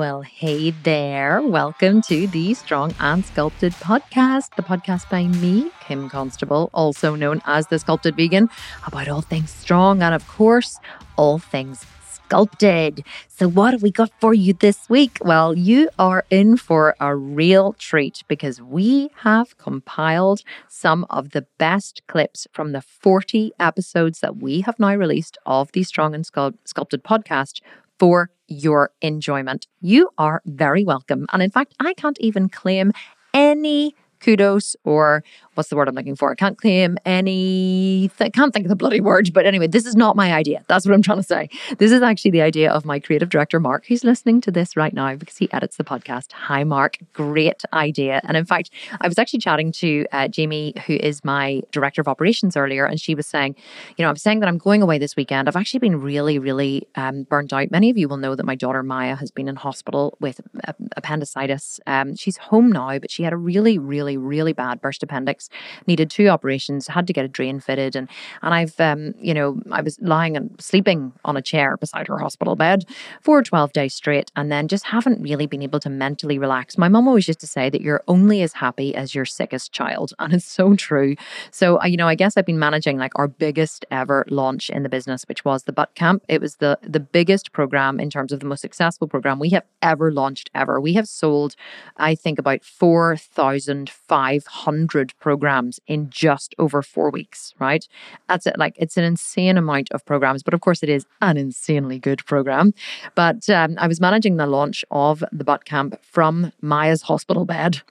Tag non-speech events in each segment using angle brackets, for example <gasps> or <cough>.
Well, hey there. Welcome to the Strong and Sculpted podcast, the podcast by me, Kim Constable, also known as the Sculpted Vegan, about all things strong and, of course, all things sculpted. So, what have we got for you this week? Well, you are in for a real treat because we have compiled some of the best clips from the 40 episodes that we have now released of the Strong and Sculpted podcast for your enjoyment. You are very welcome. And in fact, I can't even claim any kudos or what's the word I'm looking for? I can't claim any, th- can't think of the bloody word. But anyway, this is not my idea. That's what I'm trying to say. This is actually the idea of my creative director, Mark, who's listening to this right now because he edits the podcast. Hi, Mark. Great idea. And in fact, I was actually chatting to uh, Jamie, who is my director of operations earlier, and she was saying, you know, I'm saying that I'm going away this weekend. I've actually been really, really um, burnt out. Many of you will know that my daughter Maya has been in hospital with appendicitis. Um, she's home now, but she had a really, really, really, really bad burst appendix, needed two operations, had to get a drain fitted. And, and I've, um, you know, I was lying and sleeping on a chair beside her hospital bed for 12 days straight and then just haven't really been able to mentally relax. My mom always used to say that you're only as happy as your sickest child. <laughs> And it's so true. So, uh, you know, I guess I've been managing like our biggest ever launch in the business, which was the Butt Camp. It was the, the biggest program in terms of the most successful program we have ever launched ever. We have sold, I think, about 4,000 500 programs in just over four weeks, right? That's it. Like it's an insane amount of programs, but of course it is an insanely good program. But um, I was managing the launch of the Butt Camp from Maya's hospital bed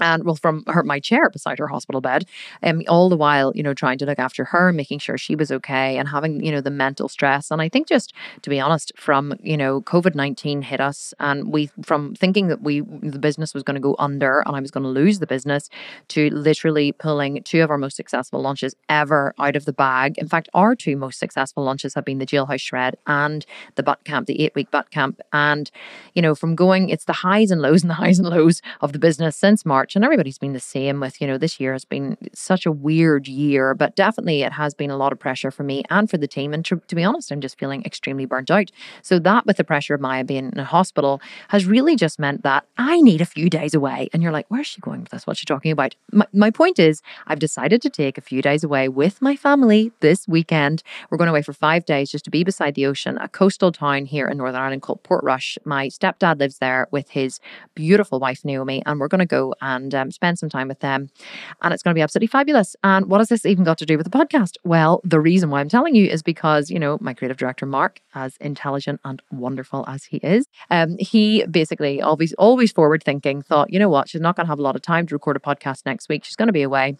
and well from her my chair beside her hospital bed and um, all the while you know trying to look after her making sure she was okay and having you know the mental stress. And i think just to be honest from you know covid-19 hit us and we from thinking that we the business was going to go under and i was going to lose the business to literally pulling two of our most successful launches ever out of the bag. In fact our two most successful launches have been the jailhouse shred and the butt camp the eight week butt camp. And you know from going it's the highs and lows and the highs and lows of the business since march March, and everybody's been the same with, you know, this year has been such a weird year, but definitely it has been a lot of pressure for me and for the team. And to, to be honest, I'm just feeling extremely burnt out. So that with the pressure of Maya being in a hospital has really just meant that I need a few days away. And you're like, where's she going with this? What's she talking about? My, my point is, I've decided to take a few days away with my family this weekend. We're going away for five days just to be beside the ocean, a coastal town here in Northern Ireland called Portrush. My stepdad lives there with his beautiful wife, Naomi, and we're going to go and and um, spend some time with them. And it's going to be absolutely fabulous. And what has this even got to do with the podcast? Well, the reason why I'm telling you is because, you know, my creative director, Mark, as intelligent and wonderful as he is, um, he basically always, always forward thinking, thought, you know what, she's not going to have a lot of time to record a podcast next week. She's going to be away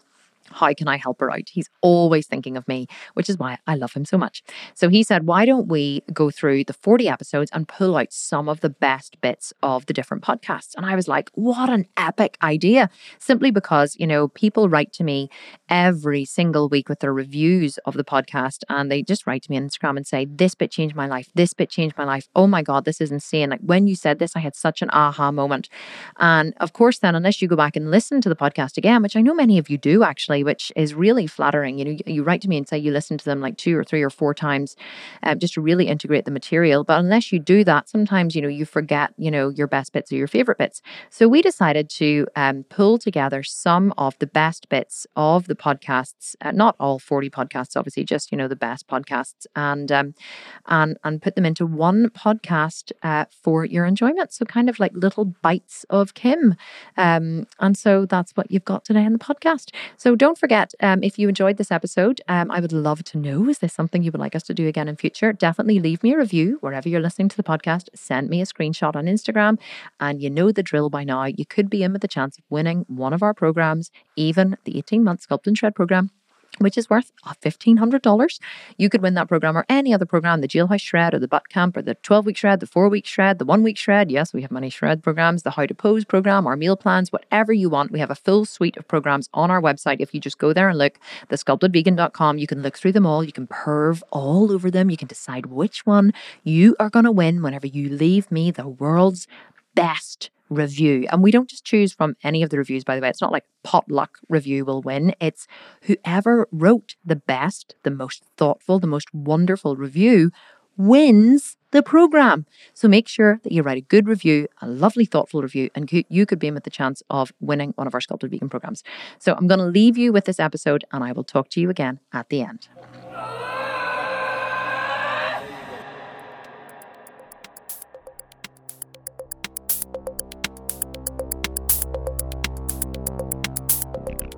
how can I help her out? He's always thinking of me, which is why I love him so much. So he said, Why don't we go through the 40 episodes and pull out some of the best bits of the different podcasts? And I was like, What an epic idea. Simply because, you know, people write to me every single week with their reviews of the podcast and they just write to me on Instagram and say, This bit changed my life. This bit changed my life. Oh my God, this is insane. Like when you said this, I had such an aha moment. And of course, then, unless you go back and listen to the podcast again, which I know many of you do actually which is really flattering. You know, you, write to me and say you listen to them like two or three or four times um, just to really integrate the material. But unless you do that, sometimes, you know, you forget, you know, your best bits or your favorite bits. So we decided to um, pull together some of the best bits of the podcasts, uh, not all 40 podcasts, obviously, just, you know, the best podcasts and, um, and, and put them into one podcast uh, for your enjoyment. So kind of like little bites of Kim. Um, and so that's what you've got today in the podcast. So don't don't forget, um, if you enjoyed this episode, um, I would love to know is this something you would like us to do again in future? Definitely leave me a review wherever you're listening to the podcast. Send me a screenshot on Instagram. And you know the drill by now. You could be in with a chance of winning one of our programs, even the 18 month Sculpt and Shred program which is worth uh, $1,500. You could win that program or any other program, the Jailhouse Shred or the Butt Camp or the 12 week shred, the four week shred, the one week shred. Yes, we have many shred programs, the How to Pose program, our meal plans, whatever you want. We have a full suite of programs on our website. If you just go there and look, thesculptedvegan.com, you can look through them all. You can perv all over them. You can decide which one you are going to win whenever you leave me the world's best review. And we don't just choose from any of the reviews, by the way. It's not like potluck review will win. It's whoever wrote the best, the most thoughtful, the most wonderful review wins the program. So make sure that you write a good review, a lovely, thoughtful review, and you could be in with the chance of winning one of our Sculpted Vegan programs. So I'm going to leave you with this episode, and I will talk to you again at the end.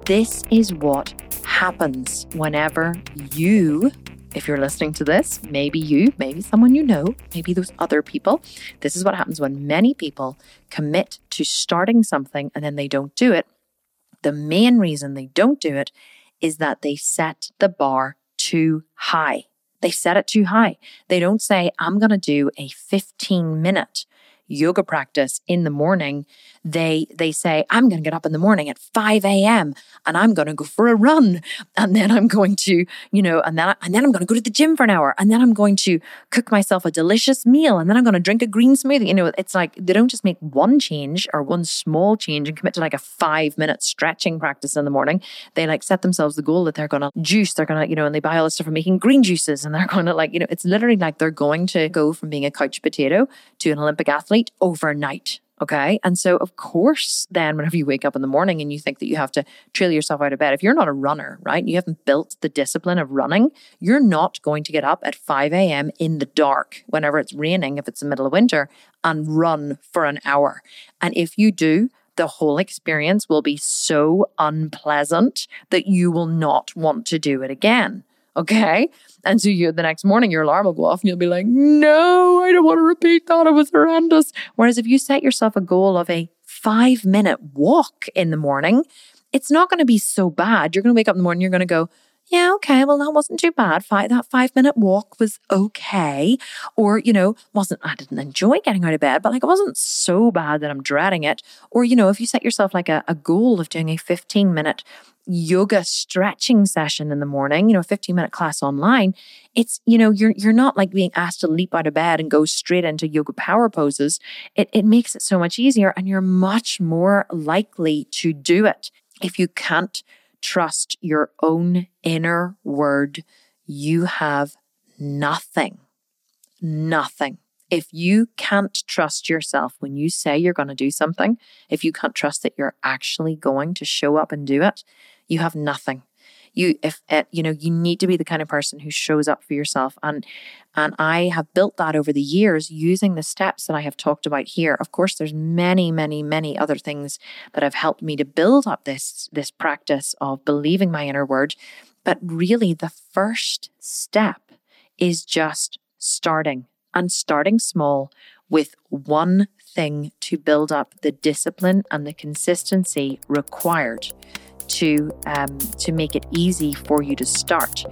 This is what happens whenever you if you're listening to this, maybe you, maybe someone you know, maybe those other people. This is what happens when many people commit to starting something and then they don't do it. The main reason they don't do it is that they set the bar too high. They set it too high. They don't say, I'm going to do a 15 minute yoga practice in the morning, they they say, I'm going to get up in the morning at 5 a.m. and I'm going to go for a run. And then I'm going to, you know, and then, and then I'm to go to the gym for an hour. And then I'm going to cook myself a delicious meal. And then I'm going to drink a green smoothie. You know, it's like they don't just make one change or one small change and commit to like a five minute stretching practice in the morning. They like set themselves the goal that they're going to juice. They're going to, you know, and they buy all this stuff for making green juices and they're going to like, you know, it's literally like they're going to go from being a couch potato to an Olympic athlete overnight. Okay. And so, of course, then whenever you wake up in the morning and you think that you have to trail yourself out of bed, if you're not a runner, right, you haven't built the discipline of running, you're not going to get up at 5 a.m. in the dark whenever it's raining, if it's the middle of winter, and run for an hour. And if you do, the whole experience will be so unpleasant that you will not want to do it again. Okay. And so you the next morning your alarm will go off and you'll be like, no, I don't want to repeat that. It was horrendous. Whereas if you set yourself a goal of a five minute walk in the morning, it's not going to be so bad. You're going to wake up in the morning, you're going to go, yeah, okay, well, that wasn't too bad. Five, that five minute walk was okay. Or, you know, wasn't, I didn't enjoy getting out of bed, but like it wasn't so bad that I'm dreading it. Or, you know, if you set yourself like a, a goal of doing a 15 minute yoga stretching session in the morning, you know, a 15 minute class online, it's, you know, you're you're not like being asked to leap out of bed and go straight into yoga power poses. It it makes it so much easier and you're much more likely to do it. If you can't trust your own inner word, you have nothing. Nothing. If you can't trust yourself when you say you're going to do something, if you can't trust that you're actually going to show up and do it, you have nothing you if it, you know you need to be the kind of person who shows up for yourself. And and i have built that over the years using the steps that i have talked about here. Of course there's many many many other things that have helped me to build up this this practice of believing my inner word. But really the first step is just starting and starting small with one thing to build up the discipline and the consistency required to um, to make it easy for you to start.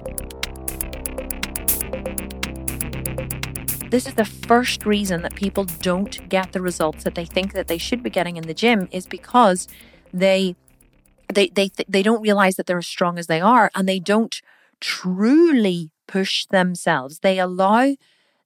This is the first reason that people don't get the results that they think that they should be getting in the gym is because they they they they don't realize that they're as strong as they are and they don't truly push themselves. They allow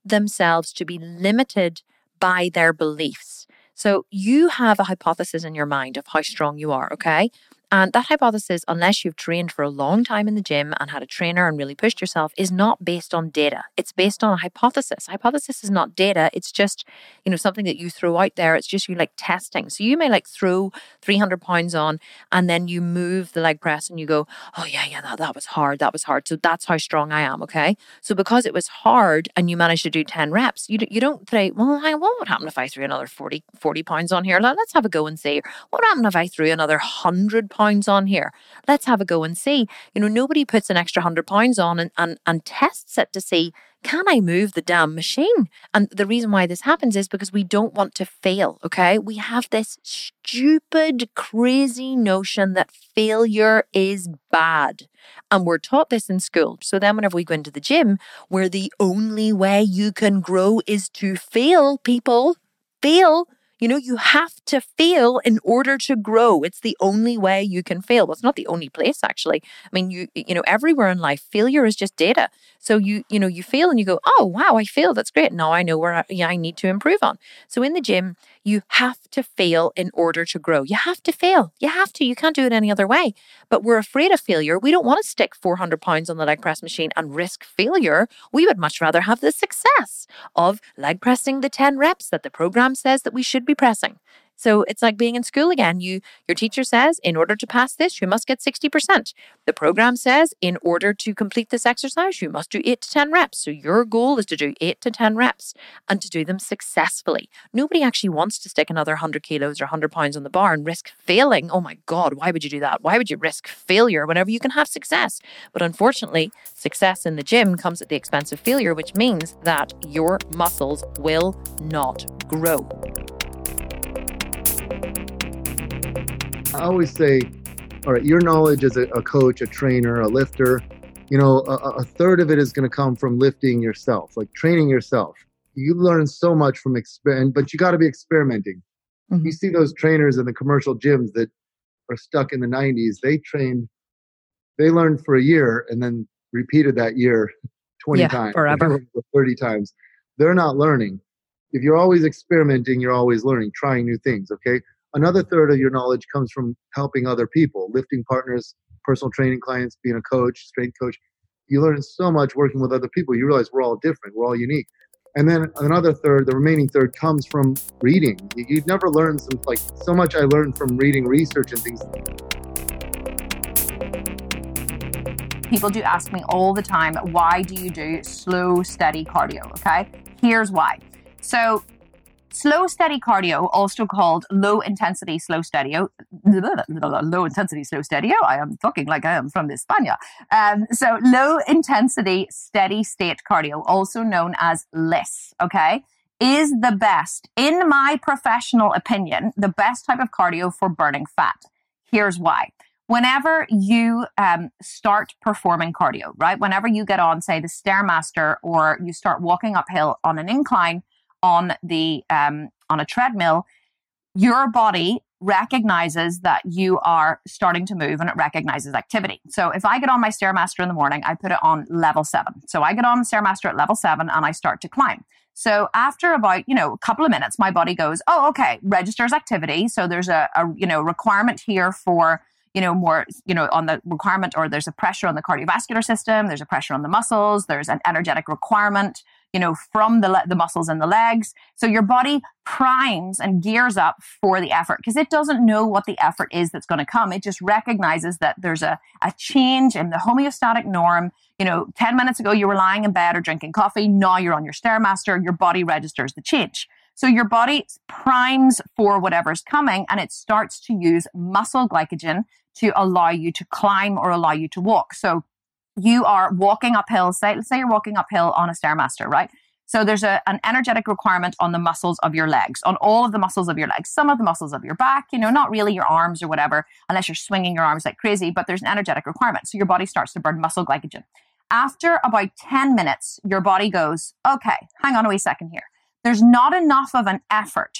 themselves to be limited by their beliefs. So you have a hypothesis in your mind of how strong you are, okay? And that hypothesis, unless you've trained for a long time in the gym and had a trainer and really pushed yourself, is not based on data. It's based on a hypothesis. Hypothesis is not data. It's just, you know, something that you throw out there. It's just you like testing. So you may like throw 300 pounds on and then you move the leg press and you go, oh, yeah, yeah, that, that was hard. That was hard. So that's how strong I am. Okay. So because it was hard and you managed to do 10 reps, you, you don't say, well, what would happen if I threw another 40, 40 pounds on here? Let's have a go and see. What would happen if I threw another 100 pounds? Pounds on here. Let's have a go and see. You know, nobody puts an extra hundred pounds on and, and, and tests it to see can I move the damn machine? And the reason why this happens is because we don't want to fail, okay? We have this stupid, crazy notion that failure is bad. And we're taught this in school. So then, whenever we go into the gym, where the only way you can grow is to fail, people, fail you know, you have to fail in order to grow. It's the only way you can fail. Well, it's not the only place actually. I mean, you you know, everywhere in life, failure is just data. So you you know, you fail and you go, oh wow, I failed. That's great. Now I know where I, yeah, I need to improve on. So in the gym, You have to fail in order to grow. You have to fail. You have to. You can't do it any other way. But we're afraid of failure. We don't want to stick 400 pounds on the leg press machine and risk failure. We would much rather have the success of leg pressing the 10 reps that the program says that we should be pressing. So it's like being in school again. You your teacher says in order to pass this you must get 60%. The program says in order to complete this exercise you must do 8 to 10 reps. So your goal is to do 8 to 10 reps and to do them successfully. Nobody actually wants to stick another 100 kilos or 100 pounds on the bar and risk failing. Oh my god, why would you do that? Why would you risk failure whenever you can have success? But unfortunately, success in the gym comes at the expense of failure, which means that your muscles will not grow. I always say, all right, your knowledge as a, a coach, a trainer, a lifter, you know, a, a third of it is going to come from lifting yourself, like training yourself. You learn so much from experiment, but you got to be experimenting. Mm-hmm. You see those trainers in the commercial gyms that are stuck in the 90s. They trained, they learned for a year and then repeated that year <laughs> 20 yeah, times, forever, <laughs> 30 times. They're not learning. If you're always experimenting, you're always learning, trying new things. Okay. Another third of your knowledge comes from helping other people, lifting partners, personal training clients, being a coach, strength coach. You learn so much working with other people. You realize we're all different, we're all unique. And then another third, the remaining third, comes from reading. You've never learned some like so much. I learned from reading research and things. People do ask me all the time, why do you do slow, steady cardio? Okay, here's why. So Slow steady cardio, also called low intensity slow steady, low intensity slow steady. I am talking like I am from España. Um, so low intensity steady state cardio, also known as LISS, okay, is the best, in my professional opinion, the best type of cardio for burning fat. Here's why whenever you um, start performing cardio, right? Whenever you get on, say, the Stairmaster or you start walking uphill on an incline, on the um, on a treadmill, your body recognizes that you are starting to move and it recognizes activity. So if I get on my Stairmaster in the morning, I put it on level seven. So I get on Stairmaster at level seven and I start to climb. So after about, you know, a couple of minutes, my body goes, oh, okay, registers activity. So there's a, a you know, requirement here for you know, more, you know, on the requirement or there's a pressure on the cardiovascular system, there's a pressure on the muscles, there's an energetic requirement you know, from the, the muscles in the legs. So your body primes and gears up for the effort because it doesn't know what the effort is that's going to come. It just recognizes that there's a, a change in the homeostatic norm. You know, 10 minutes ago, you were lying in bed or drinking coffee. Now you're on your Stairmaster. Your body registers the change. So your body primes for whatever's coming and it starts to use muscle glycogen to allow you to climb or allow you to walk. So you are walking uphill, say, let's say you're walking uphill on a Stairmaster, right? So there's a, an energetic requirement on the muscles of your legs, on all of the muscles of your legs, some of the muscles of your back, you know, not really your arms or whatever, unless you're swinging your arms like crazy, but there's an energetic requirement. So your body starts to burn muscle glycogen. After about 10 minutes, your body goes, okay, hang on a wee second here. There's not enough of an effort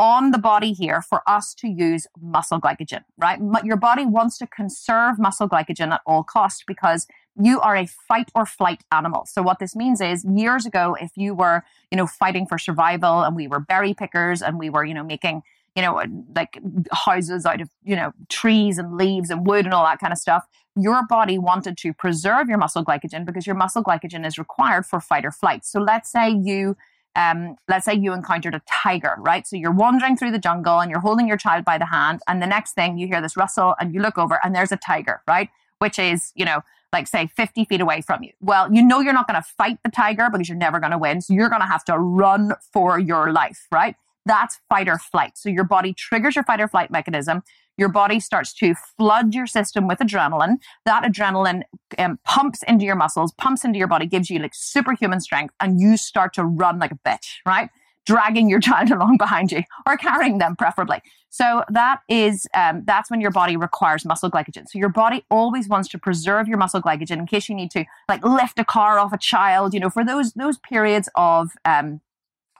on the body here for us to use muscle glycogen, right? Your body wants to conserve muscle glycogen at all costs because you are a fight or flight animal. So what this means is years ago, if you were, you know, fighting for survival and we were berry pickers and we were, you know, making, you know, like houses out of, you know, trees and leaves and wood and all that kind of stuff, your body wanted to preserve your muscle glycogen because your muscle glycogen is required for fight or flight. So let's say you, um, let's say you encountered a tiger, right? So you're wandering through the jungle and you're holding your child by the hand, and the next thing you hear this rustle and you look over and there's a tiger, right? Which is, you know, like say 50 feet away from you. Well, you know you're not going to fight the tiger because you're never going to win. So you're going to have to run for your life, right? That's fight or flight. So your body triggers your fight or flight mechanism. Your body starts to flood your system with adrenaline. That adrenaline um, pumps into your muscles, pumps into your body, gives you like superhuman strength, and you start to run like a bitch, right? dragging your <laughs> child along behind you or carrying them preferably. So that is um, that's when your body requires muscle glycogen. So your body always wants to preserve your muscle glycogen in case you need to like lift a car off a child. You know, for those those periods of um,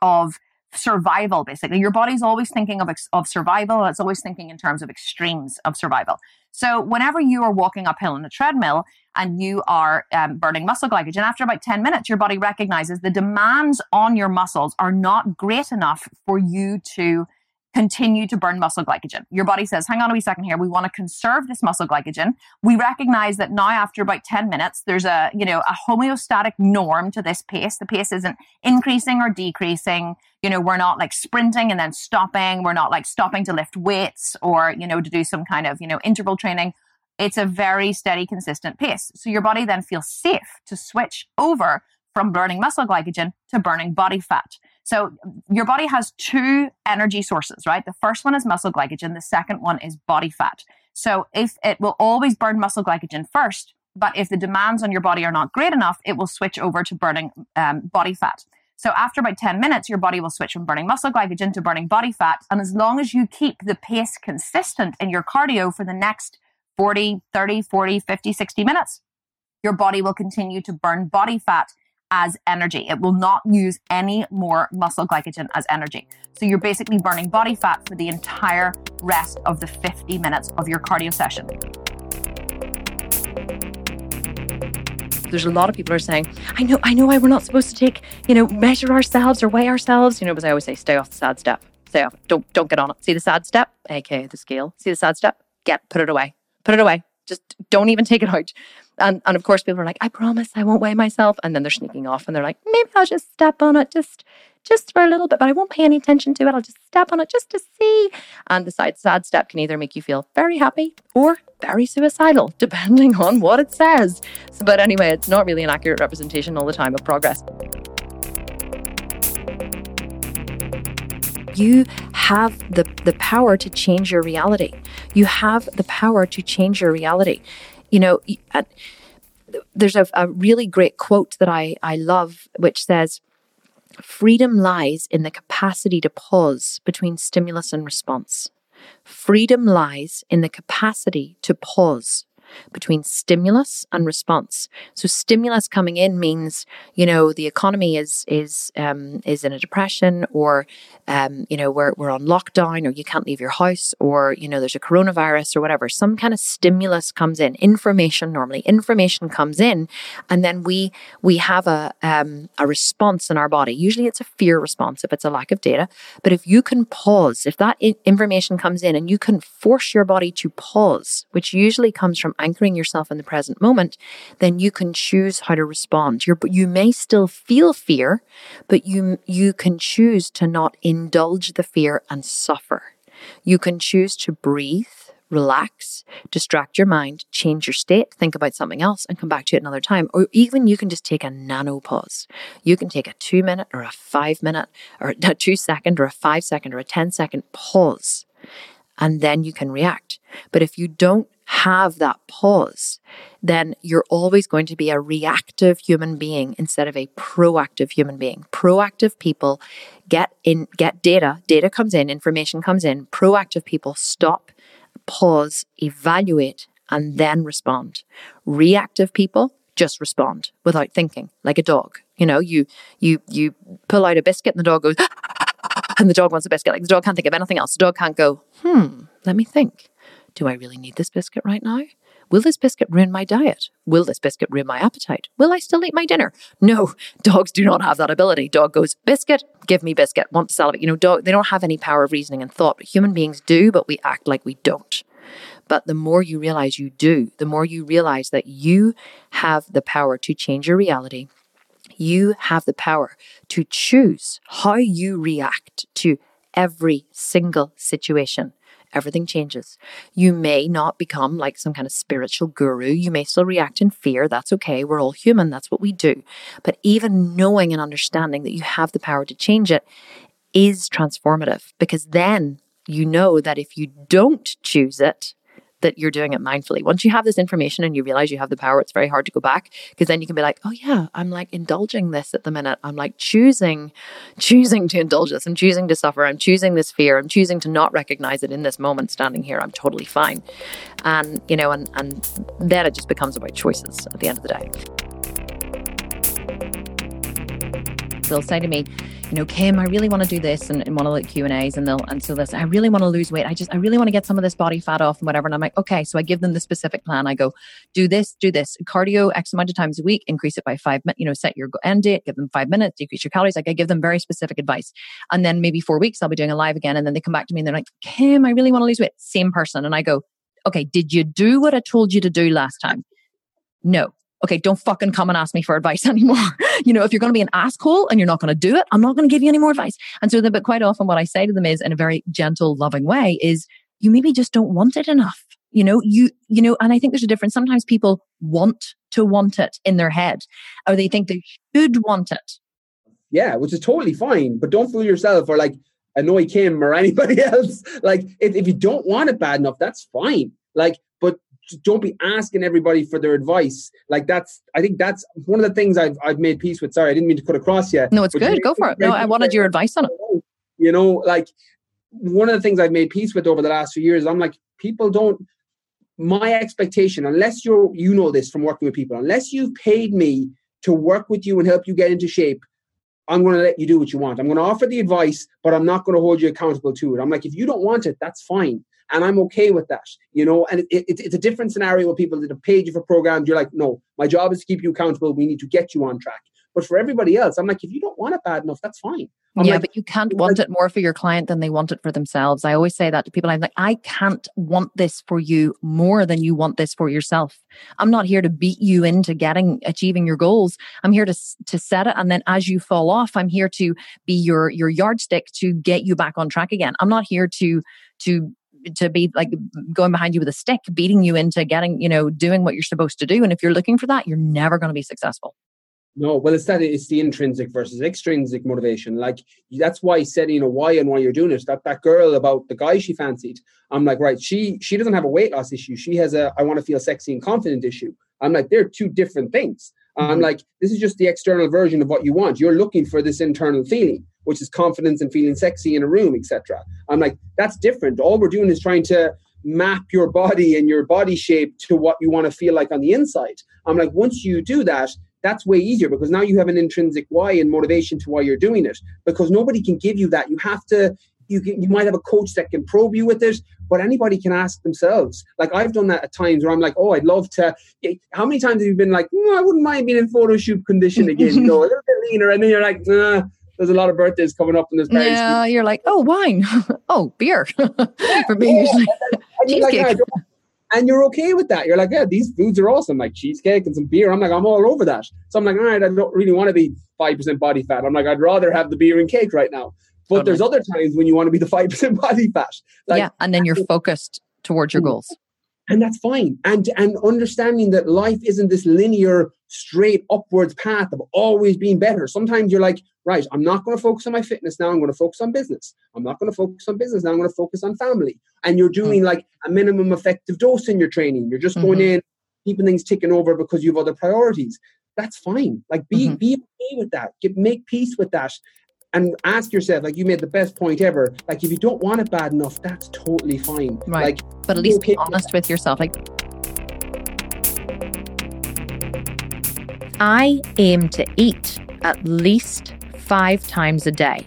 of survival basically. Your body's always thinking of of survival. It's always thinking in terms of extremes of survival. So whenever you are walking uphill on a treadmill and you are um, burning muscle glycogen after about 10 minutes your body recognizes the demands on your muscles are not great enough for you to continue to burn muscle glycogen. Your body says, hang on a wee second here. We want to conserve this muscle glycogen. We recognize that now after about 10 minutes, there's a, you know, a homeostatic norm to this pace. The pace isn't increasing or decreasing. You know, we're not like sprinting and then stopping. We're not like stopping to lift weights or, you know, to do some kind of, you know, interval training. It's a very steady, consistent pace. So your body then feels safe to switch over from burning muscle glycogen to burning body fat. So your body has two energy sources, right? The first one is muscle glycogen. The second one is body fat. So if it will always burn muscle glycogen first, but if the demands on your body are not great enough, it will switch over to burning um, body fat. So after about 10 minutes, your body will switch from burning muscle glycogen to burning body fat. And as long as you keep the pace consistent in your cardio for the next 40, 30, 40, 50, 60 minutes, your body will continue to burn body fat as energy. It will not use any more muscle glycogen as energy. So you're basically burning body fat for the entire rest of the 50 minutes of your cardio session. There's a lot of people are saying, I know, I know why we're not supposed to take, you know, measure ourselves or weigh ourselves. You know, but I always say, stay off the sad step. Stay off. Don't don't get on it. See the sad step, aka the scale. See the sad step? Get put it away. Put it away. Just don't even take it out. And, and of course, people are like, I promise I won't weigh myself. And then they're sneaking off and they're like, maybe I'll just step on it just just for a little bit, but I won't pay any attention to it. I'll just step on it just to see. And the side sad step can either make you feel very happy or very suicidal, <laughs> depending on what it says. So, but anyway, it's not really an accurate representation all the time of progress. You have the, the power to change your reality. You have the power to change your reality you know, there's a, a really great quote that I, I love, which says, Freedom lies in the capacity to pause between stimulus and response. Freedom lies in the capacity to pause between stimulus and response. So stimulus coming in means, you know, the economy is is um, is in a depression, or um, you know, we're we're on lockdown, or you can't leave your house, or you know, there's a coronavirus or whatever. Some kind of stimulus comes in. Information normally, information comes in, and then we we have a um, a response in our body. Usually, it's a fear response if it's a lack of data. But if you can pause, if that information comes in, and you can force your body to pause, which usually comes from anchoring yourself in the present moment, then you can choose how to respond. You're, you may still feel fear, but you, you can choose to not indulge the fear and suffer. You can choose to breathe, relax, distract your mind, change your state, think about something else, and come back to it another time. Or even you can just take a nano pause. You can take a two minute or a five minute or a <laughs> two second or a five second or a 10 second pause, and then you can react. But if you don't have that pause, then you're always going to be a reactive human being instead of a proactive human being. Proactive people get in get data, data comes in, information comes in. Proactive people stop, pause, evaluate and then respond. Reactive people just respond without thinking, like a dog. You know, you you you pull out a biscuit and the dog goes <gasps> and the dog wants a biscuit. Like the dog can't think of anything else. The dog can't go, hmm, let me think. Do I really need this biscuit right now? Will this biscuit ruin my diet? Will this biscuit ruin my appetite? Will I still eat my dinner? No, dogs do not have that ability. Dog goes, biscuit, give me biscuit, want to salivate. You know, dog, they don't have any power of reasoning and thought. Human beings do, but we act like we don't. But the more you realize you do, the more you realize that you have the power to change your reality. You have the power to choose how you react to every single situation everything changes. You may not become like some kind of spiritual guru. You may still react in fear. That's okay. We're all human. That's what we do. But even knowing and understanding that you have the power to change it is transformative because then you know that if you don't choose it, that you're doing it mindfully. Once you have this information and you realize you have the power, it's very hard to go back because then you can be like, oh yeah, I'm like indulging this at the minute. I'm like choosing, choosing to indulge this. I'm choosing to suffer. I'm choosing this fear. I'm choosing to not recognize it in this moment standing here. I'm totally fine. And, you know, and, and then it just becomes about choices at the end of the day. they'll say to me, you know, Kim, I really want to do this and in one of the Q and A's, and they'll and so this, I really want to lose weight. I just, I really want to get some of this body fat off and whatever. And I'm like, okay, so I give them the specific plan. I go, do this, do this, cardio X amount of times a week, increase it by five minutes. You know, set your end date, give them five minutes, decrease your calories. Like I give them very specific advice, and then maybe four weeks I'll be doing a live again, and then they come back to me and they're like, Kim, I really want to lose weight. Same person, and I go, okay, did you do what I told you to do last time? No okay, don't fucking come and ask me for advice <laughs> anymore. you know, if you're going to be an asshole and you're not going to do it, I'm not going to give you any more advice. And so, but quite often what I say to them is in a very gentle, loving way is you maybe just don't want it enough. You know, you, you know, and I think there's a difference. Sometimes people want to want it in their head or they think they should want it. Yeah, which is totally fine, but don't fool yourself or like annoy Kim or <laughs> anybody else. Like if, if you don't want it bad enough, that's fine. Like, but don't be asking everybody for their advice. Like that's, I think that's one of the things I've I've made peace with. Sorry, I didn't mean to cut across yet. No, it's good. Go for it. No, I wanted your advice on it. You know, like one of the things I've made peace with over the last few years. I'm like, people don't. My expectation, unless you're, you know this from working with people, unless you've paid me to work with you and help you get into shape, I'm going to let you do what you want. I'm going to offer the advice, but I'm not going to hold you accountable to it. I'm like, if you don't want it, that's fine and I'm okay with that, you know. And it, it, it's a different scenario with people that have paid you for programs. You're like, no, my job is to keep you accountable. We need to get you on track. But for everybody else, I'm like, if you don't want it bad enough, that's fine. I'm yeah, like, but you can't want it more for your client than they want it for themselves. I always say that to people. I'm like, I can't want this for you more than you want this for yourself. I'm not here to beat you into getting achieving your goals. I'm here to to set it, and then as you fall off, I'm here to be your your yardstick to get you back on track again. I'm not here to to to be like going behind you with a stick, beating you into getting, you know, doing what you're supposed to do. And if you're looking for that, you're never going to be successful. No, well, it's that it's the intrinsic versus extrinsic motivation. Like that's why setting a why and why you're doing it. That that girl about the guy she fancied. I'm like, right, she she doesn't have a weight loss issue. She has a I want to feel sexy and confident issue. I'm like, they're two different things. Mm-hmm. I'm like, this is just the external version of what you want. You're looking for this internal feeling which is confidence and feeling sexy in a room, etc. I'm like, that's different. All we're doing is trying to map your body and your body shape to what you want to feel like on the inside. I'm like, once you do that, that's way easier because now you have an intrinsic why and motivation to why you're doing it. Because nobody can give you that. You have to. You can, you might have a coach that can probe you with it, but anybody can ask themselves. Like I've done that at times where I'm like, oh, I'd love to. How many times have you been like, mm, I wouldn't mind being in photo shoot condition again, you <laughs> know, a little bit leaner, and then you're like, nah, there's a lot of birthdays coming up in this Paris. Yeah, you're like, oh, wine. <laughs> oh, beer. <laughs> For me, yeah. <laughs> usually cheesecake. Like, and you're okay with that. You're like, yeah, these foods are awesome, like cheesecake and some beer. I'm like, I'm all over that. So I'm like, all right, I don't really want to be five percent body fat. I'm like, I'd rather have the beer and cake right now. But totally. there's other times when you want to be the five percent body fat. Like, yeah, and then you're focused towards your mm. goals and that's fine. And and understanding that life isn't this linear straight upwards path of always being better. Sometimes you're like right i'm not going to focus on my fitness now. I'm going to focus on business. I'm not going to focus on business now. I'm going to focus on family. And you're doing mm-hmm. like a minimum effective dose in your training. You're just mm-hmm. going in keeping things ticking over because you have other priorities. That's fine. Like be mm-hmm. be okay with that. Get, make peace with that and ask yourself, like you made the best point ever. Like if you don't want it bad enough, that's totally fine. Right. Like, but at least be honest with yourself. Like I aim to eat at least five times a day.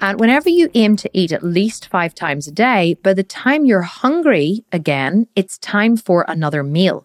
And whenever you aim to eat at least five times a day, by the time you're hungry again, it's time for another meal.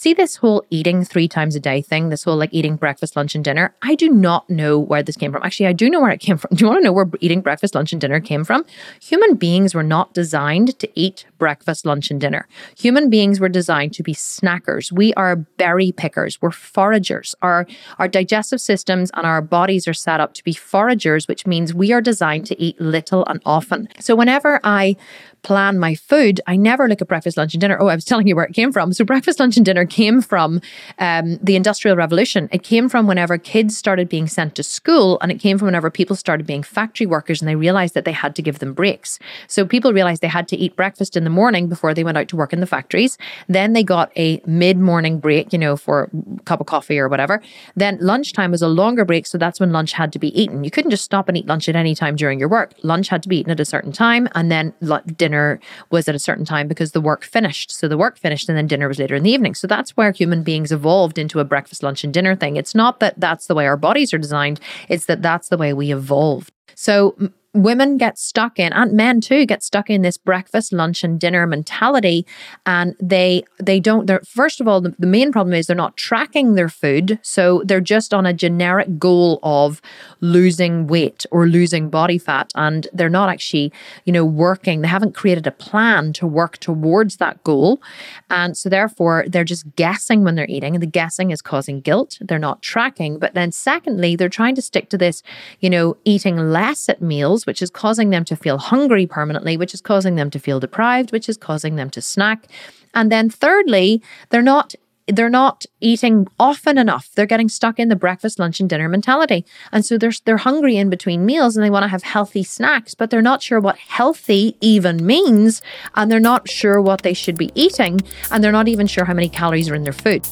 See this whole eating three times a day thing, this whole like eating breakfast, lunch, and dinner. I do not know where this came from. Actually, I do know where it came from. <laughs> Do you want to know where eating breakfast, lunch, and dinner came from? Human beings were not designed to eat breakfast, lunch, and dinner. Human beings were designed to be snackers. We are berry pickers. We're foragers. Our, our digestive systems and our bodies are set up to be foragers, which means we are designed to eat little and often. So whenever I plan my food, I never look at breakfast, lunch, and dinner. Oh, I was telling you where it came from. So, breakfast, lunch, and dinner came from um, the Industrial Revolution. It came from whenever kids started being sent to school, and it came from whenever people started being factory workers and they realized that they had to give them breaks. So, people realized they had to eat breakfast in the morning before they went out to work in the factories. Then they got a mid morning break, you know, for a cup of coffee or whatever. Then lunchtime was a longer break. So, that's when lunch had to be eaten. You couldn't just stop and eat lunch at any time during your work. Lunch had to be eaten at a certain time, and then dinner dinner was at a certain time because the work finished. So the work finished and then dinner was later in the evening. So that's where human beings evolved into a breakfast, lunch, and dinner thing. It's not that that's the way our bodies are designed, it's that that's the way we evolved. So, women get stuck in and men too get stuck in this breakfast lunch and dinner mentality and they they don't they're first of all the, the main problem is they're not tracking their food so they're just on a generic goal of losing weight or losing body fat and they're not actually you know working they haven't created a plan to work towards that goal and so therefore they're just guessing when they're eating and the guessing is causing guilt they're not tracking but then secondly they're trying to stick to this you know eating less at meals meals, which is causing them to feel hungry permanently, which is causing them to feel deprived, which is causing them to snack. And then thirdly, they're not they're not eating often enough. They're getting stuck in the breakfast, lunch, and dinner mentality. And so they're, they're hungry in between meals and they want to have healthy snacks, but they're not sure what healthy even means. And they're not sure what they should be eating. And they're not even sure how many calories are in their food.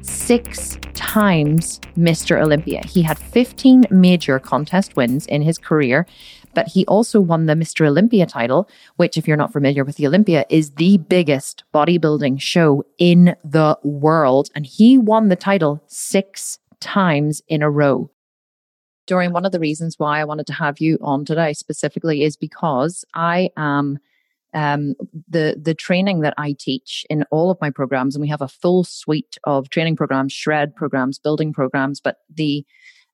Six times Mr. Olympia. He had 15 major contest wins in his career, but he also won the Mr. Olympia title, which, if you're not familiar with the Olympia, is the biggest bodybuilding show in the world. And he won the title six times in a row. Dorian, one of the reasons why I wanted to have you on today specifically is because I am um, the the training that I teach in all of my programs, and we have a full suite of training programs, shred programs, building programs. But the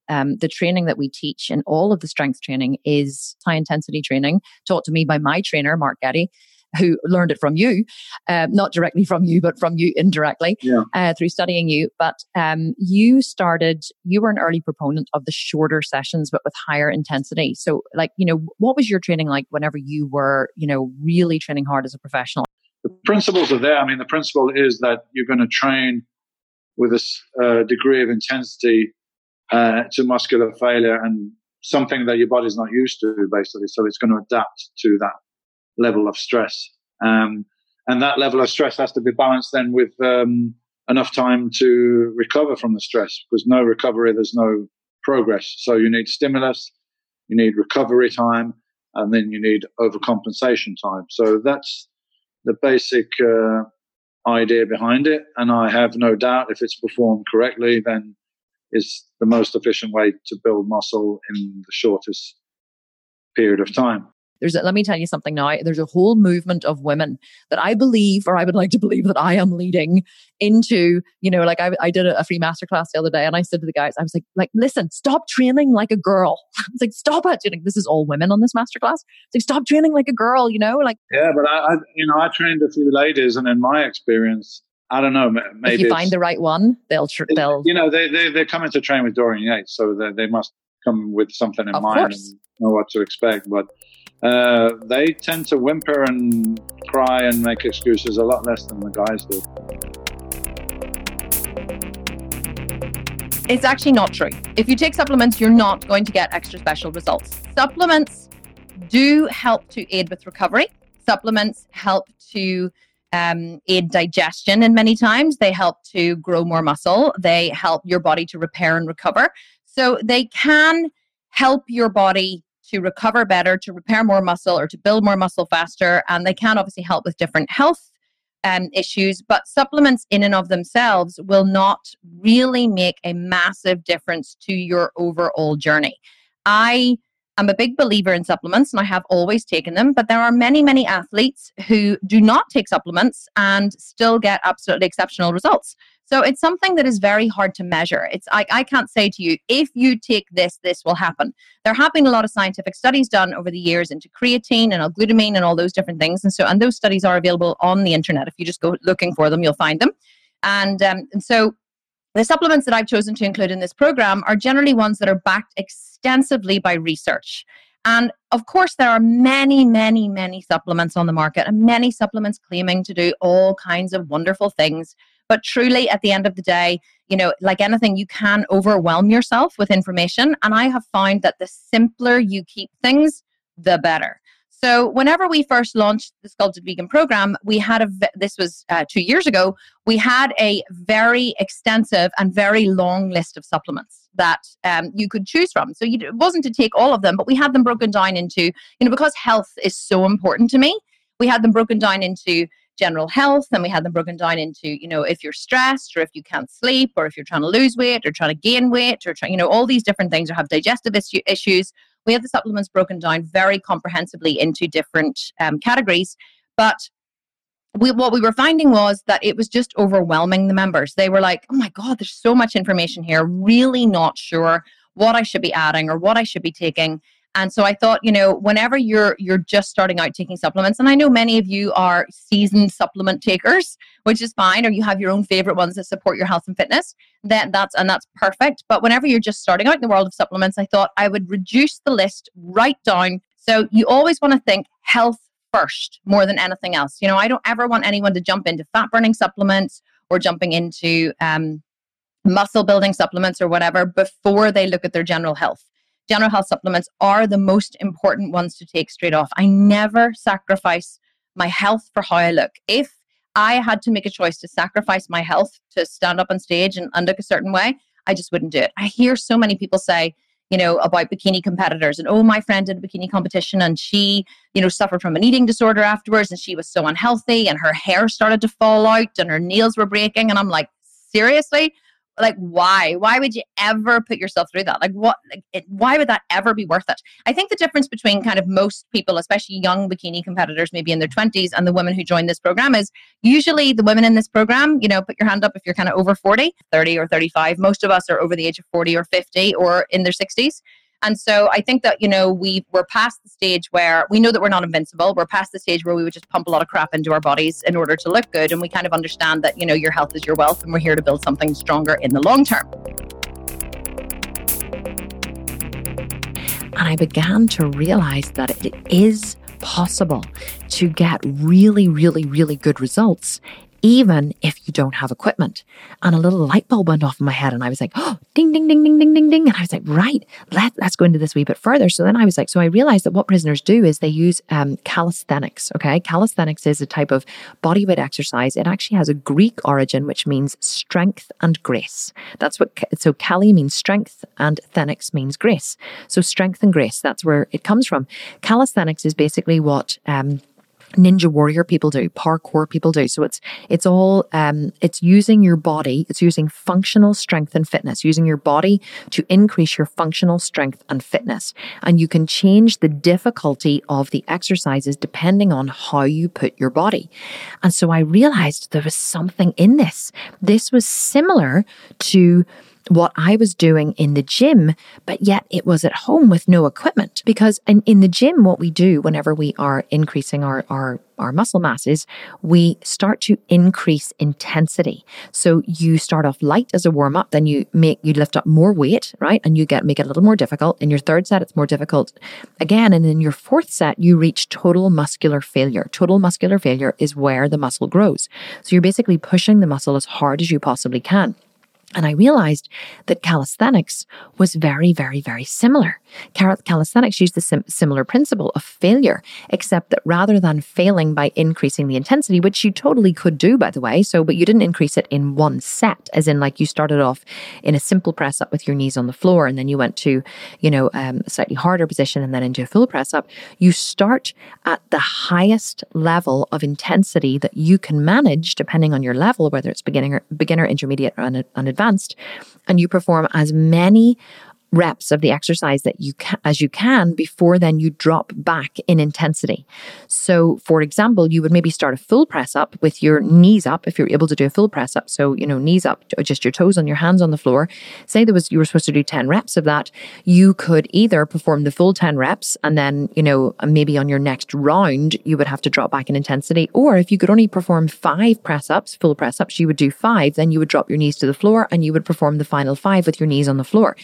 um, the training that we teach in all of the strength training is high intensity training, taught to me by my trainer, Mark Getty who learned it from you, uh, not directly from you, but from you indirectly yeah. uh, through studying you. But um, you started, you were an early proponent of the shorter sessions, but with higher intensity. So, like, you know, what was your training like whenever you were, you know, really training hard as a professional? The principles are there. I mean, the principle is that you're going to train with a uh, degree of intensity uh, to muscular failure and something that your body's not used to, basically. So it's going to adapt to that level of stress. Um, and that level of stress has to be balanced then with um, enough time to recover from the stress because no recovery, there's no progress. So you need stimulus, you need recovery time, and then you need overcompensation time. So that's the basic uh, idea behind it. And I have no doubt if it's performed correctly, then is the most efficient way to build muscle in the shortest period of time. There's a, let me tell you something now. There's a whole movement of women that I believe, or I would like to believe that I am leading into, you know, like I, I did a, a free masterclass the other day and I said to the guys, I was like, like, listen, stop training like a girl. <laughs> I was like, stop it. You know, this is all women on this masterclass. It's like, stop training like a girl, you know, like. Yeah, but I, I you know, I trained a few ladies and in my experience, I don't know. Maybe if you find the right one, they'll tr- they'll. You know, they they they're coming to train with Dorian Yates, so they they must come with something in of mind course. and know what to expect. But uh, they tend to whimper and cry and make excuses a lot less than the guys do. It's actually not true. If you take supplements, you're not going to get extra special results. Supplements do help to aid with recovery. Supplements help to um, aid digestion, and many times they help to grow more muscle. They help your body to repair and recover. So they can help your body to recover better, to repair more muscle, or to build more muscle faster. And they can obviously help with different health um, issues, but supplements in and of themselves will not really make a massive difference to your overall journey. I am a big believer in supplements and I have always taken them, but there are many, many athletes who do not take supplements and still get absolutely exceptional results. So it's something that is very hard to measure. It's I, I can't say to you, if you take this, this will happen. There have been a lot of scientific studies done over the years into creatine and L-glutamine and all those different things. And so and those studies are available on the internet. If you just go looking for them, you'll find them. And, um, and so the supplements that I've chosen to include in this program are generally ones that are backed extensively by research. And of course, there are many, many, many supplements on the market and many supplements claiming to do all kinds of wonderful things. But truly, at the end of the day, you know, like anything, you can overwhelm yourself with information. And I have found that the simpler you keep things, the better. So, whenever we first launched the Sculpted Vegan program, we had a, this was uh, two years ago, we had a very extensive and very long list of supplements that um, you could choose from. So, you, it wasn't to take all of them, but we had them broken down into, you know, because health is so important to me, we had them broken down into general health and we had them broken down into you know if you're stressed or if you can't sleep or if you're trying to lose weight or trying to gain weight or try, you know all these different things or have digestive issue, issues we have the supplements broken down very comprehensively into different um, categories. But we, what we were finding was that it was just overwhelming the members. They were like oh my god there's so much information here. Really not sure what i should be adding or what i should be taking and so I thought, you know, whenever you're you're just starting out taking supplements, and I know many of you are seasoned supplement takers, which is fine, or you have your own favorite ones that support your health and fitness, then that's and that's perfect. But whenever you're just starting out in the world of supplements, I thought I would reduce the list right down. So you always want to think health first more than anything else. You know, I don't ever want anyone to jump into fat burning supplements or jumping into um, muscle building supplements or whatever before they look at their general health general health supplements are the most important ones to take straight off. I never sacrifice my health for how I look. If I had to make a choice to sacrifice my health to stand up on stage and, and look a certain way, I just wouldn't do it. I hear so many people say, you know, about bikini competitors and oh, my friend did a bikini competition and she, you know, suffered from an eating disorder afterwards and she was so unhealthy and her hair started to fall out and her nails were breaking. And I'm like, seriously? Like why? Why would you ever put yourself through that? Like what like, it, why would that ever be worth it? I think the difference between kind of most people especially young bikini competitors maybe in their 20s and the women who join this program is usually the women in this program you know put your hand up if you're kind of over 40 30 or 35 most of us are over the age of 40 or 50 or in their 60s and so I think that, you know, we we're past the stage where we know that we're not invincible. We're past the stage where we would just pump a lot of crap into our bodies in order to look good. And we kind of understand that, you know, your health is your wealth and we're here to build something stronger in the long term. And I began to realize that it is possible to get really, really, really good results even if you don't have equipment. And a little light bulb went off in my head and I was like, oh, ding, ding, ding, ding, ding, ding, ding. And I was like, right, let, let's go into this wee bit further. So then I was like, so I realized that what prisoners do is they use um, calisthenics. Okay. Calisthenics is a type of bodyweight exercise. It actually has a Greek origin, which means strength and grace. That's what, so Cali means strength and thenics means grace. So strength and grace, that's where it comes from. Calisthenics is basically what, um, ninja warrior people do parkour people do. So it's it's all um it's using your body it's using functional strength and fitness using your body to increase your functional strength and fitness. And you can change the difficulty of the exercises depending on how you put your body. And so i realized there was something in this. This was similar to what I was doing in the gym, but yet it was at home with no equipment. Because in, in the gym, what we do whenever we are increasing our, our our muscle mass is we start to increase intensity. So you start off light as a warm up, then you make you lift up more weight, right? And you get make it a little more difficult. In your third set, it's more difficult again. And in your fourth set, you reach total muscular failure. Total muscular failure is where the muscle grows. So you're basically pushing the muscle as hard as you possibly can. And I realized that calisthenics was very, very, very similar. Calisthenics used the sim- similar principle of failure, except that rather than failing by increasing the intensity, which you totally could do, by the way, so, but you didn't increase it in one set, as in like you started off in a simple press up with your knees on the floor, and then you went to, you know, um, a slightly harder position and then into a full press up. You start at the highest level of intensity that you can manage, depending on your level, whether it's beginner, beginner, intermediate, or un- advanced, and you perform as many reps of the exercise that you can, as you can before then you drop back in intensity. So, for example, you would maybe start a full press up with your knees up if you're able to do a full press up. So, you know, knees up, just your toes on your hands on the floor. Say there was you were supposed to do 10 reps of that, you could either perform the full 10 reps and then, you know, maybe on your next round you would have to drop back in intensity, or if you could only perform 5 press ups, full press ups, you would do 5, then you would drop your knees to the floor and you would perform the final 5 with your knees on the floor.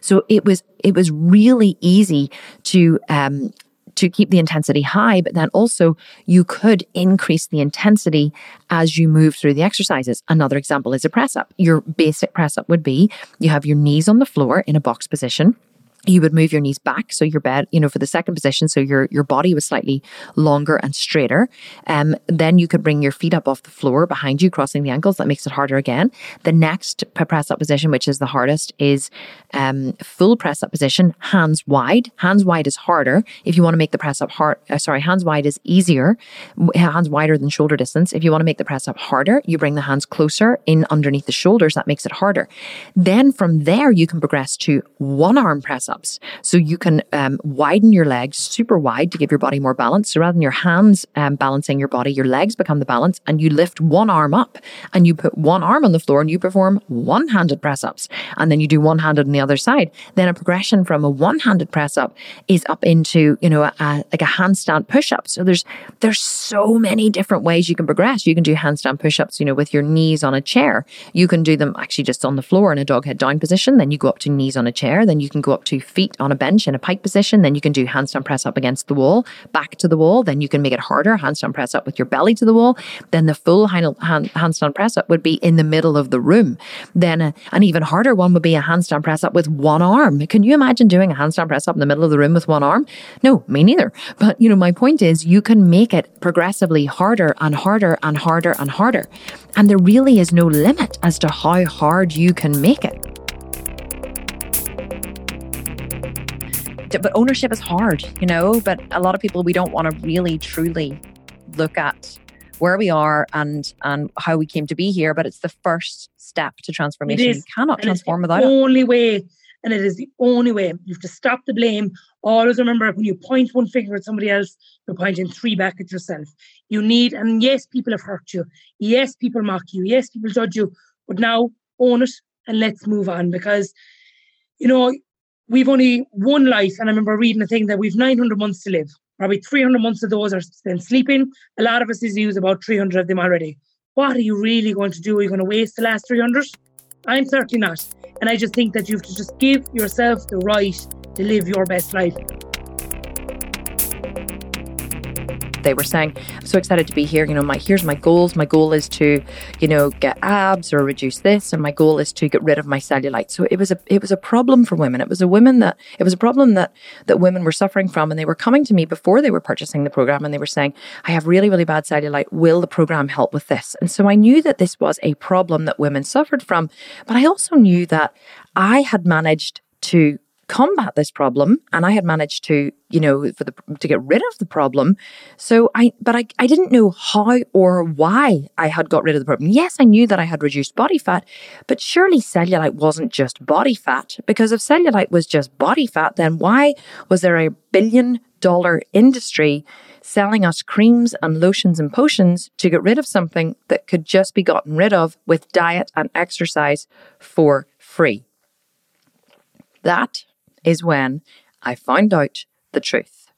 So so it was it was really easy to um, to keep the intensity high, but then also you could increase the intensity as you move through the exercises. Another example is a press up. Your basic press up would be you have your knees on the floor in a box position you would move your knees back so your bed you know for the second position so your your body was slightly longer and straighter um then you could bring your feet up off the floor behind you crossing the ankles. That makes it harder again. The next press up position which is the hardest is um full press up position hands wide. Hands wide is harder. If you want to make the press up hard uh, sorry hands wide is easier hands wider than shoulder distance. If you want to make the press up harder you bring the hands closer in underneath the shoulders. That makes it harder. Then from there you can progress to one arm press up ups. So you can um, widen your legs super wide to give your body more balance. So rather than your hands um, balancing your body, your legs become the balance and you lift one arm up and you put one arm on the floor and you perform one handed press ups. And then you do one handed on the other side. Then a progression from a one handed press up is up into, you know, a, a, like a handstand push up. So there's, there's so many different ways you can progress. You can do handstand push ups, you know, with your knees on a chair. You can do them actually just on the floor in a dog head down position. Then you go up to knees on a chair. Then you can go up to feet on a bench in a pike position. Then you can do handstand press up against the wall, back to the wall. Then you can make it harder, handstand press up with your belly to the wall. Then the full hand, hand, handstand press up would be in the middle of the room. Then a, an even harder one would be a handstand press up with one arm. Can you imagine doing a handstand press up in the middle of the room with one arm? No, me neither. But you know, my point is you can make it progressively harder and harder and harder and harder. And there really is no limit as to how hard you can make it. But ownership is hard, you know. But a lot of people, we don't want to really truly look at where we are and and how we came to be here. But it's the first step to transformation. You cannot transform without it. Only it. way, and it is the only way. You have to stop the blame. Always remember when you point one finger at somebody else, you're pointing three back at yourself. You need, and yes, people have hurt you. Yes, people mock you. Yes, people judge you. But now own it and let's move on because you know we've only one life. And I remember reading a thing that we've 900 months to live. Probably 300 months of those are spent sleeping. A lot of us is use about 300 of them already. What are you really going to do? Are you going to waste the last 300? I'm certainly not. And I just think that you have to just give yourself the right to live your best life. They were saying, I'm so excited to be here. You know, my here's my goals. My goal is to, you know, get abs or reduce this, and my goal is to get rid of my cellulite. So it was a it was a problem for women. It was a women that it was a problem that that women were suffering from, and they were coming to me before they were purchasing the program, and they were saying, I have really really bad cellulite. Will the program help with this? And so I knew that this was a problem that women suffered from, but I also knew that I had managed to combat this problem and I had managed to, you know, for the to get rid of the problem. So I but I, I didn't know how or why I had got rid of the problem. Yes, I knew that I had reduced body fat, but surely cellulite wasn't just body fat. Because if cellulite was just body fat, then why was there a billion dollar industry selling us creams and lotions and potions to get rid of something that could just be gotten rid of with diet and exercise for free? That is when I found out the truth.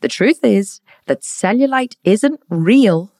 The truth is that cellulite isn't real,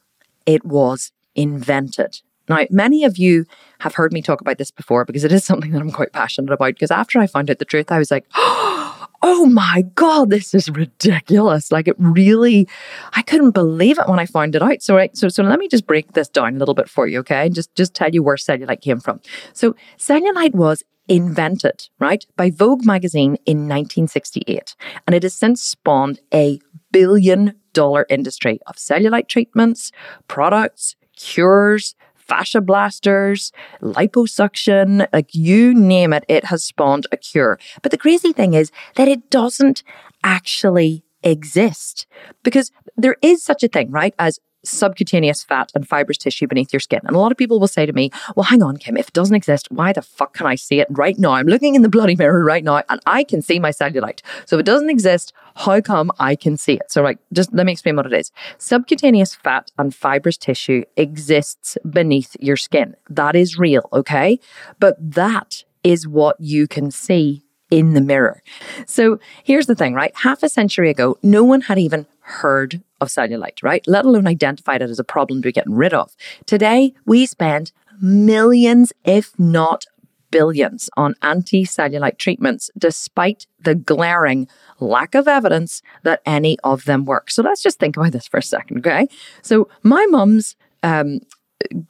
it was invented. Now, many of you have heard me talk about this before because it is <laughs> something that I'm quite passionate about. Because after I found out the truth, I was like, <gasps> oh my God, this is ridiculous. Like it really, I couldn't believe it when I found it out. So, right, so, so let me just break this down a little bit for you, okay? Just, just tell you where cellulite came from. So, cellulite was invented, right, by Vogue magazine in 1968. And it has since spawned a billion dollar industry of cellulite treatments, products, cures, fascia blasters, liposuction, like you name it, it has spawned a cure. But the crazy thing is that it doesn't actually exist because there is such a thing, right, as subcutaneous fat and fibrous tissue beneath your skin. And a lot of people will say to me, Well, hang on, Kim, if it doesn't exist, why the fuck can I see it right now? I'm looking in the bloody mirror right now and I can see my cellulite. So if it doesn't exist, how come I can see it? So, right, just let me explain what it is. Subcutaneous fat and fibrous tissue exists beneath your skin. That is real, okay? But that is what you can see in the mirror. So here's the thing, right? Half a century ago, no one had even heard of cellulite, right? Let alone identified it as a problem to be getting rid of. Today, we spend millions, if not billions, on anti cellulite treatments, despite the glaring lack of evidence that any of them work. So let's just think about this for a second, okay? So my mum's um,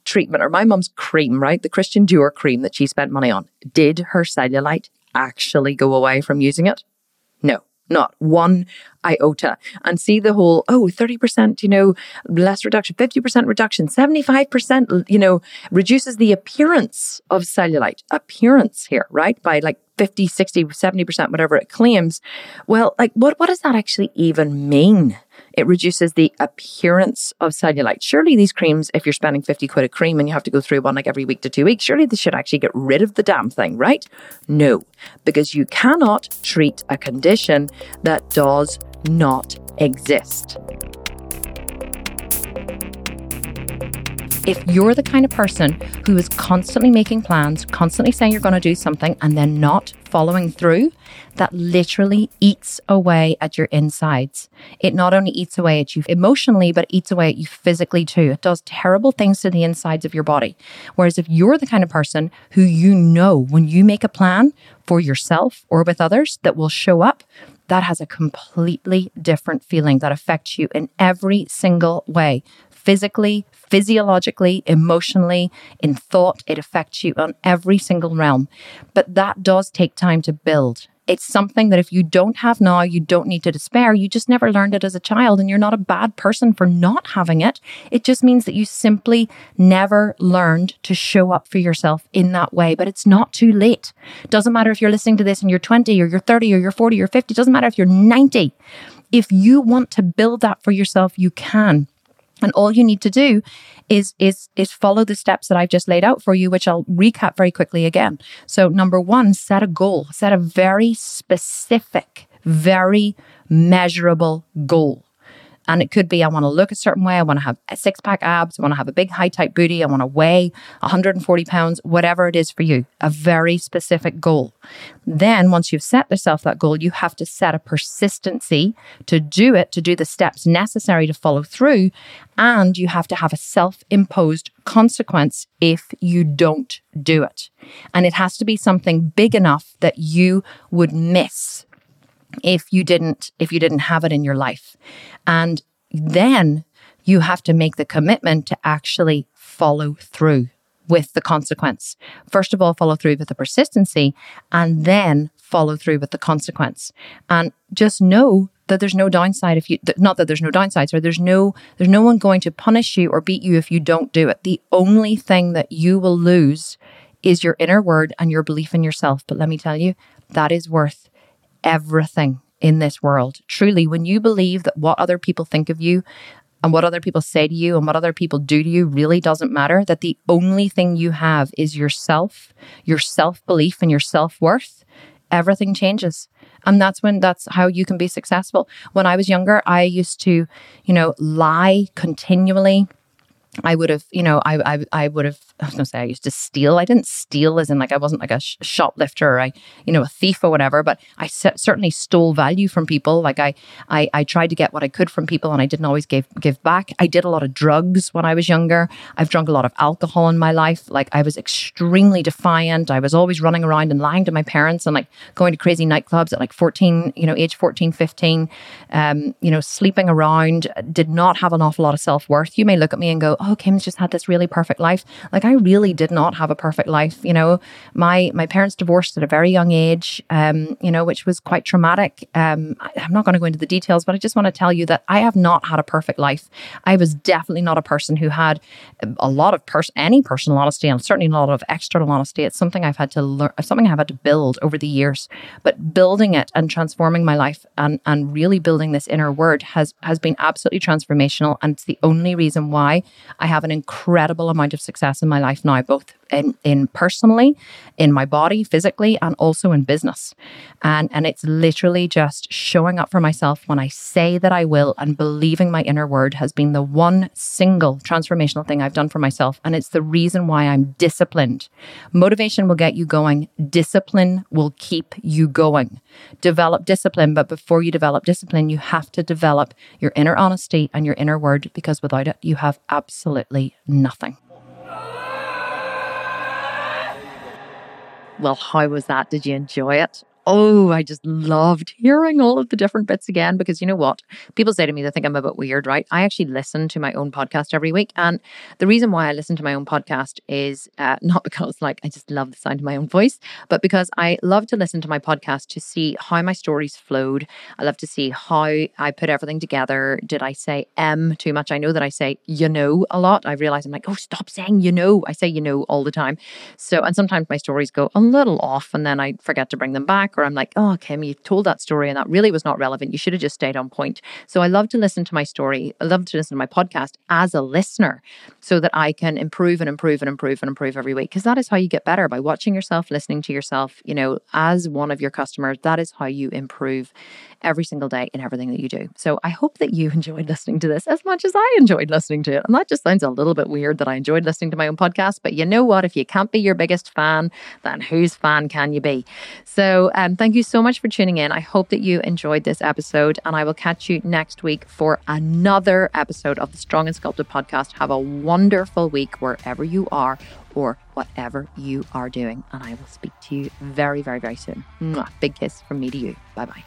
treatment or my mum's cream, right? The Christian Dior cream that she spent money on, did her cellulite actually go away from using it? No, not one iota. And see the whole, oh, 30%, you know, less reduction, 50% reduction, 75%, you know, reduces the appearance of cellulite, appearance here, right? By like 50, 60, 70%, whatever it claims. Well, like what, what does that actually even mean? It reduces the appearance of cellulite. Surely these creams, if you're spending 50 quid a cream and you have to go through one like every week to two weeks, surely they should actually get rid of the damn thing, right? No, because you cannot treat a condition that does not exist. If you're the kind of person who is constantly making plans, constantly saying you're going to do something and then not following through, that literally eats away at your insides. It not only eats away at you emotionally, but it eats away at you physically too. It does terrible things to the insides of your body. Whereas if you're the kind of person who you know when you make a plan for yourself or with others that will show up, that has a completely different feeling that affects you in every single way physically, physiologically, emotionally, in thought. It affects you on every single realm. But that does take time to build. It's something that if you don't have now, you don't need to despair. You just never learned it as a child, and you're not a bad person for not having it. It just means that you simply never learned to show up for yourself in that way. But it's not too late. Doesn't matter if you're listening to this and you're 20 or you're 30 or you're 40 or 50. Doesn't matter if you're 90. If you want to build that for yourself, you can. And all you need to do is is is follow the steps that I've just laid out for you, which I'll recap very quickly again. So number one, set a goal, set a very specific, very measurable goal. And it could be I want to look a certain way. I want to have a six pack abs. I want to have a big high tight booty. I want to weigh 140 pounds, whatever it is for you, a very specific goal. Then, once you've set yourself that goal, you have to set a persistency to do it, to do the steps necessary to follow through. And you have to have a self imposed consequence if you don't do it. And it has to be something big enough that you would miss if you didn't if you didn't have it in your life. And then you have to make the commitment to actually follow through with the consequence. First of all follow through with the persistency and then follow through with the consequence. And just know that there's no downside if you not that there's no downside so there's no there's no one going to punish you or beat you if you don't do it. The only thing that you will lose is your inner word and your belief in yourself. But let me tell you that is worth everything in this world. Truly, when you believe that what other people think of you and what other people say to you and what other people do to you really doesn't matter, that the only thing you have is yourself, your self belief, and your self worth, everything changes. And that's when that's how you can be successful. When I was younger, I used to, you know, lie continually I would have, you know, I, I, I would have, I was going to say I used to steal. I didn't steal as in like I wasn't like a sh- shoplifter or I, you know, a thief or whatever, but I c- certainly stole value from people. Like I, I, I tried to get what I could from people and I didn't always give, give back. I did a lot of drugs when I was younger. I've drunk a lot of alcohol in my life. Like I was extremely defiant. I was always running around and lying to my parents and like going to crazy nightclubs at like 14, you know, age 14, 15, um, you know, sleeping around, did not have an awful lot of self worth. You may look at me and go, oh, Kim's just had this really perfect life. Like I really did not have a perfect life. You know, my my parents divorced at a very young age. Um, you know, which was quite traumatic. Um, I, I'm not going to go into the details, but I just want to tell you that I have not had a perfect life. I was definitely not a person who had a lot of person any personal honesty and certainly a lot of external honesty. It's something I've had to learn, something I've had to build over the years. But building it and transforming my life and and really building this inner word has has been absolutely transformational, and it's the only reason why I have an incredible amount of success in my life now, both in, in personally, in my body, physically, and also in business. And, and it's literally just showing up for myself when I say that I will and believing my inner word has been the one single transformational thing I've done for myself. And it's the reason why I'm disciplined. Motivation will get you going, discipline will keep you going. Develop discipline, but before you develop discipline, you have to develop your inner honesty and your inner word because without it, you have absolutely nothing. Well, how was that? Did you enjoy it? Oh, I just loved hearing all of the different bits again because you know what? People say to me they think I'm a bit weird, right? I actually listen to my own podcast every week. And the reason why I listen to my own podcast is uh, <laughs> not because like I just love the sound of my own voice, but because I love to listen to my podcast to see how my stories flowed. I love to see how I put everything together. Did I say M too much? I know that I say you know a lot. I realize I'm like, oh, stop saying you know. I say you know all the time. So, and sometimes my stories go a little off and then I forget to bring them back, or I'm like, oh, Kim, you told that story and that really was not relevant. You should have just stayed on point. So, I love to listen to my story. I love to listen to my podcast as a listener so that I can improve and improve and improve and improve every week because that is how you get better by watching yourself, listening to yourself, you know, as one of your customers. That is how you improve every single day in everything that you do. So I hope that you <laughs> enjoyed listening to this as much as I enjoyed listening to it. And that just sounds a little bit weird that I enjoyed listening to my own podcast. But you know what? If you can't be your biggest fan, then whose fan can you be? So um, Thank you so much for tuning in. I hope that you enjoyed this episode, and I will catch you next week for another episode of the Strong and Sculpted podcast. Have a wonderful week wherever you are or whatever you are doing. And I will speak to you very, very, very soon. Mwah. Big kiss from me to you. Bye bye.